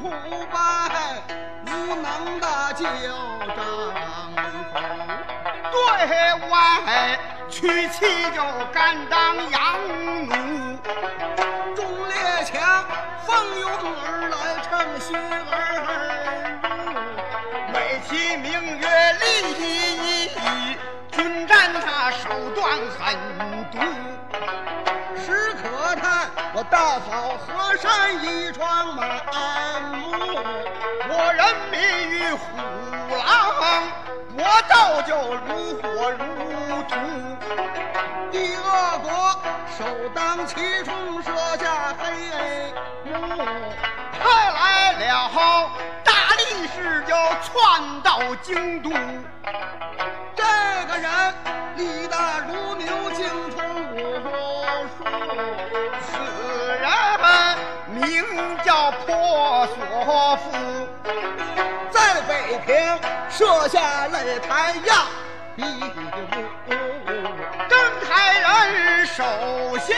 腐败无能的旧政府对外娶妻就甘当洋奴忠烈强奉拥而来称心儿大好河山一幢满目我人民与虎狼我造就如火如荼第二国首当其冲设下黑幕派来了大力士就窜到京都。这个人力大如牛精通武书，此人名叫婆娑夫，在北平设下擂台要，比武。登台人首先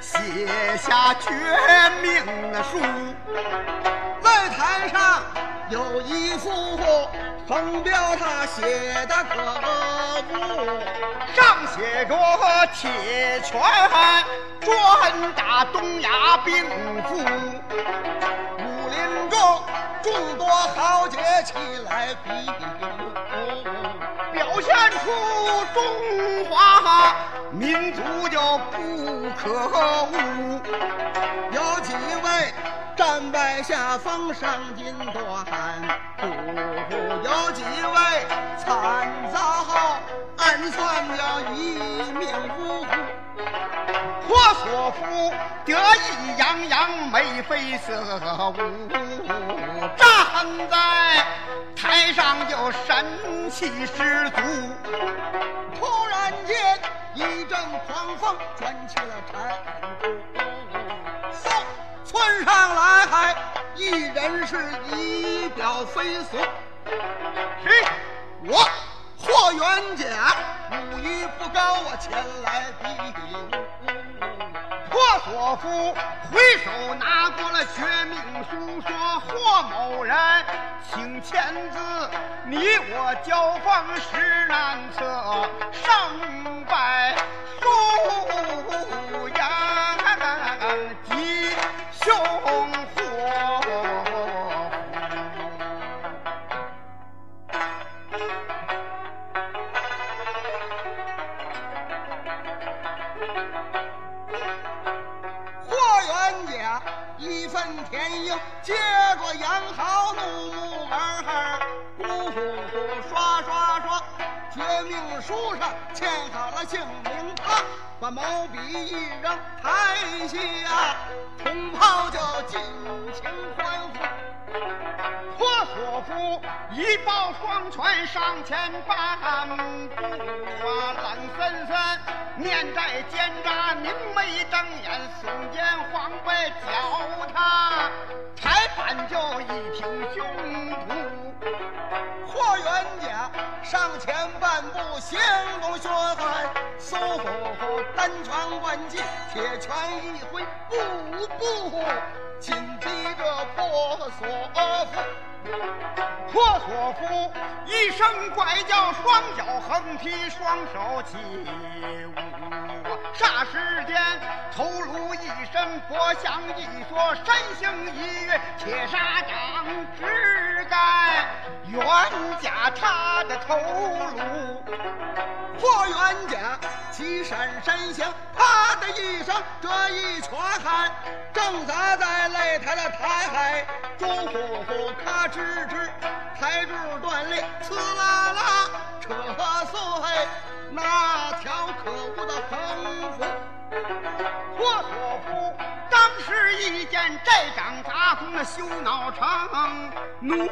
写下绝命书，擂台上。有一幅封标，他写的可不，上写着“铁拳专打东亚病夫”。武林中众多豪杰起来比比武，表现出中华民族就不可恶。有几位战败下风伤筋断骨，有几位惨遭暗算了一命呜呼。我所夫得意洋洋眉飞色舞。站在台上就神气十足，突然间一阵狂风卷起了尘土，嗖，窜上一人是仪表飞俗，谁？我霍元甲武艺不高，我前来比武。霍所夫回手拿过了绝命书，说：“霍某人，请签字，你我交锋实难测，胜败天鹰接过杨豪怒目儿，呼呼呼刷刷刷，绝命书上签好了姓名，他把毛笔一扔台下，同袍就尽情欢呼。霍所夫一抱双拳上前半步啊，冷森森面带奸诈，明眉瞪眼，耸肩晃背，叫他抬板就一挺胸脯。霍元甲上前半步，行动血汗，嗖嗖单拳贯进，铁拳一挥，步步紧逼着破锁夫。婆娑夫一声怪叫，双脚横踢，双手起舞。霎时间，头颅一声，脖项一缩，身形一跃，铁砂掌只该冤家他的头颅。破冤家岐山山下，啪的一声，这一拳汗正砸在擂台的台海，朱呼呼，咔吱吱，台柱断裂，呲啦啦，扯碎那条可恶的横幅。火火夫当时一见寨长砸空的羞恼城，怒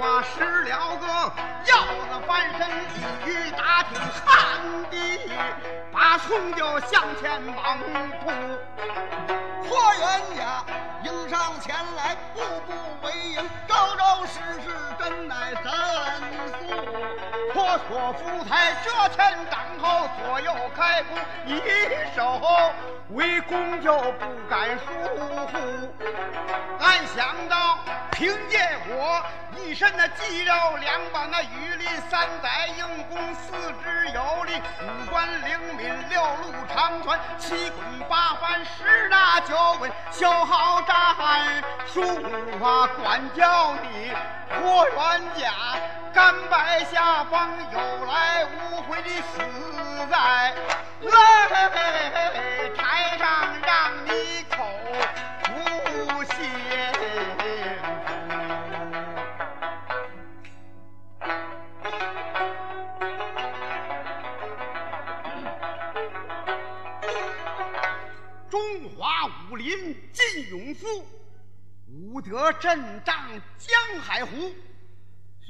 啊失了个鹞子翻身，冲就向前猛扑。霍元甲迎上前来，步步为营，招招实实，真乃神速。婆娑夫台这前当后，左右开弓，一手为弓就不敢疏忽。俺想到凭借我一身的肌肉，两膀的羽力，三载硬功，四肢有力，五官灵敏，六路长拳，七滚八翻，十拿九稳，消耗战术啊！管教你破元甲，甘拜下风，有来无回的死在擂台上，让你口不心服。中华武林尽勇夫，武德镇仗江海湖。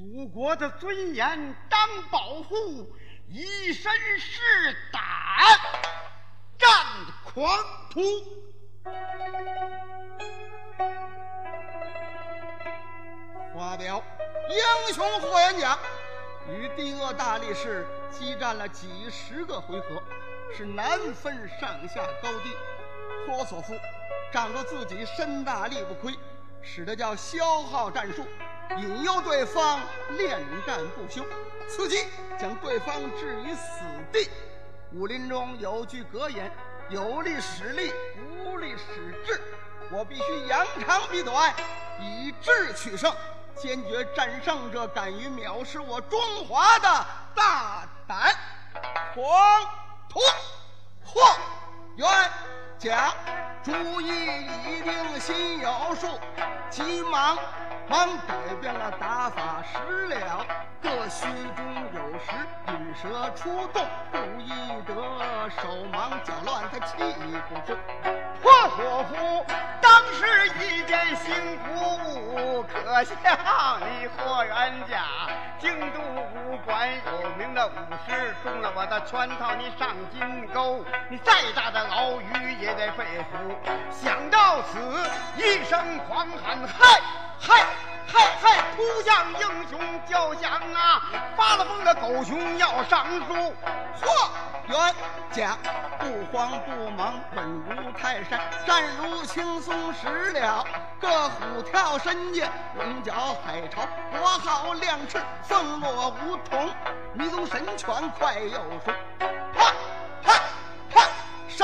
祖国的尊严当保护，以身试胆战狂徒。发表英雄霍元甲与帝鄂大力士激战了几十个回合，是难分上下高低。托索夫仗着自己身大力不亏，使得叫消耗战术，引诱对方恋战不休，伺机将对方置于死地。武林中有句格言：有力使力，无力使智。我必须扬长避短，以智取胜，坚决战胜这敢于藐视我中华的大胆狂徒霍元甲。主意已定，心有数，急忙忙改变了打法，实了个虚中有实，引蛇出洞，故意得手忙脚乱，他气不住。破火夫当时一见心鼓舞，可笑你霍元甲，京都武馆有名的武师，中了我的圈套，你上金钩，你再大的牢狱也得被俘。想到此，一声狂喊，嗨嗨嗨嗨！扑向英雄，就像啊发了疯的狗熊要上树。霍元甲不慌不忙，稳如泰山，战如轻松时了个虎跳深涧，龙角海潮，国号亮翅，凤落梧桐，迷踪神拳快又顺，啪啪啪！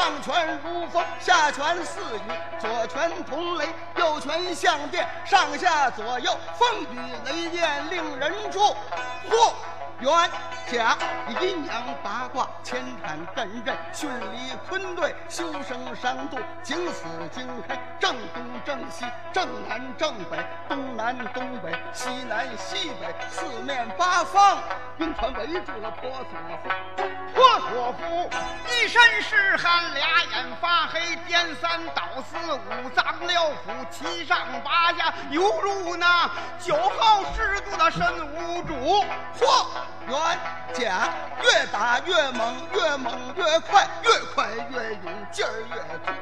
上拳如风，下拳似雨，左拳同雷，右拳像电，上下左右风雨雷电，令人注。霍元甲阴阳八卦，牵缠艮震，巽离坤兑，修生伤度，景死经开，正东正西，正南正北，东南东北，西南西北，四面八方，兵团围住了婆娑。婆娑夫一身是汗，俩眼发黑，颠三倒四，五脏六腑七上八下，犹如那酒后失足的神无主。霍元甲越打越猛，越猛越快，越快越勇，劲儿越足。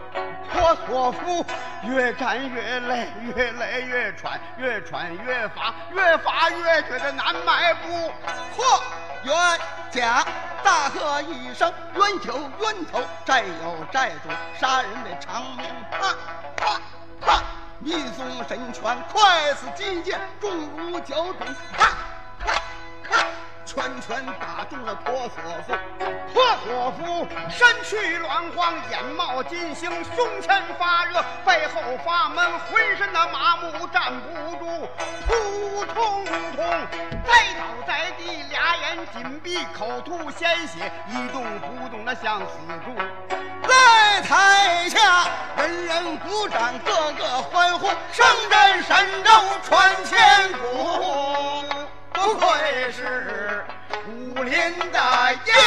婆娑夫越战越累，越累越喘，越喘越乏，越发越觉得难迈步。嚯元甲大喝一声：“冤有冤头，债有债主，杀人的偿命！”啪啪啪！一宗神拳，快似金箭，重如胶中，咔咔咔，拳拳打中了婆娑妇。婆娑妇身躯乱晃，眼冒金星，胸前发热，背后发闷，浑身的麻木站不住，扑通通栽倒，紧闭，口吐鲜血，一动不动的像死猪。在台下，人人鼓掌，个个欢呼，声震神州传千古，不愧是武林的英。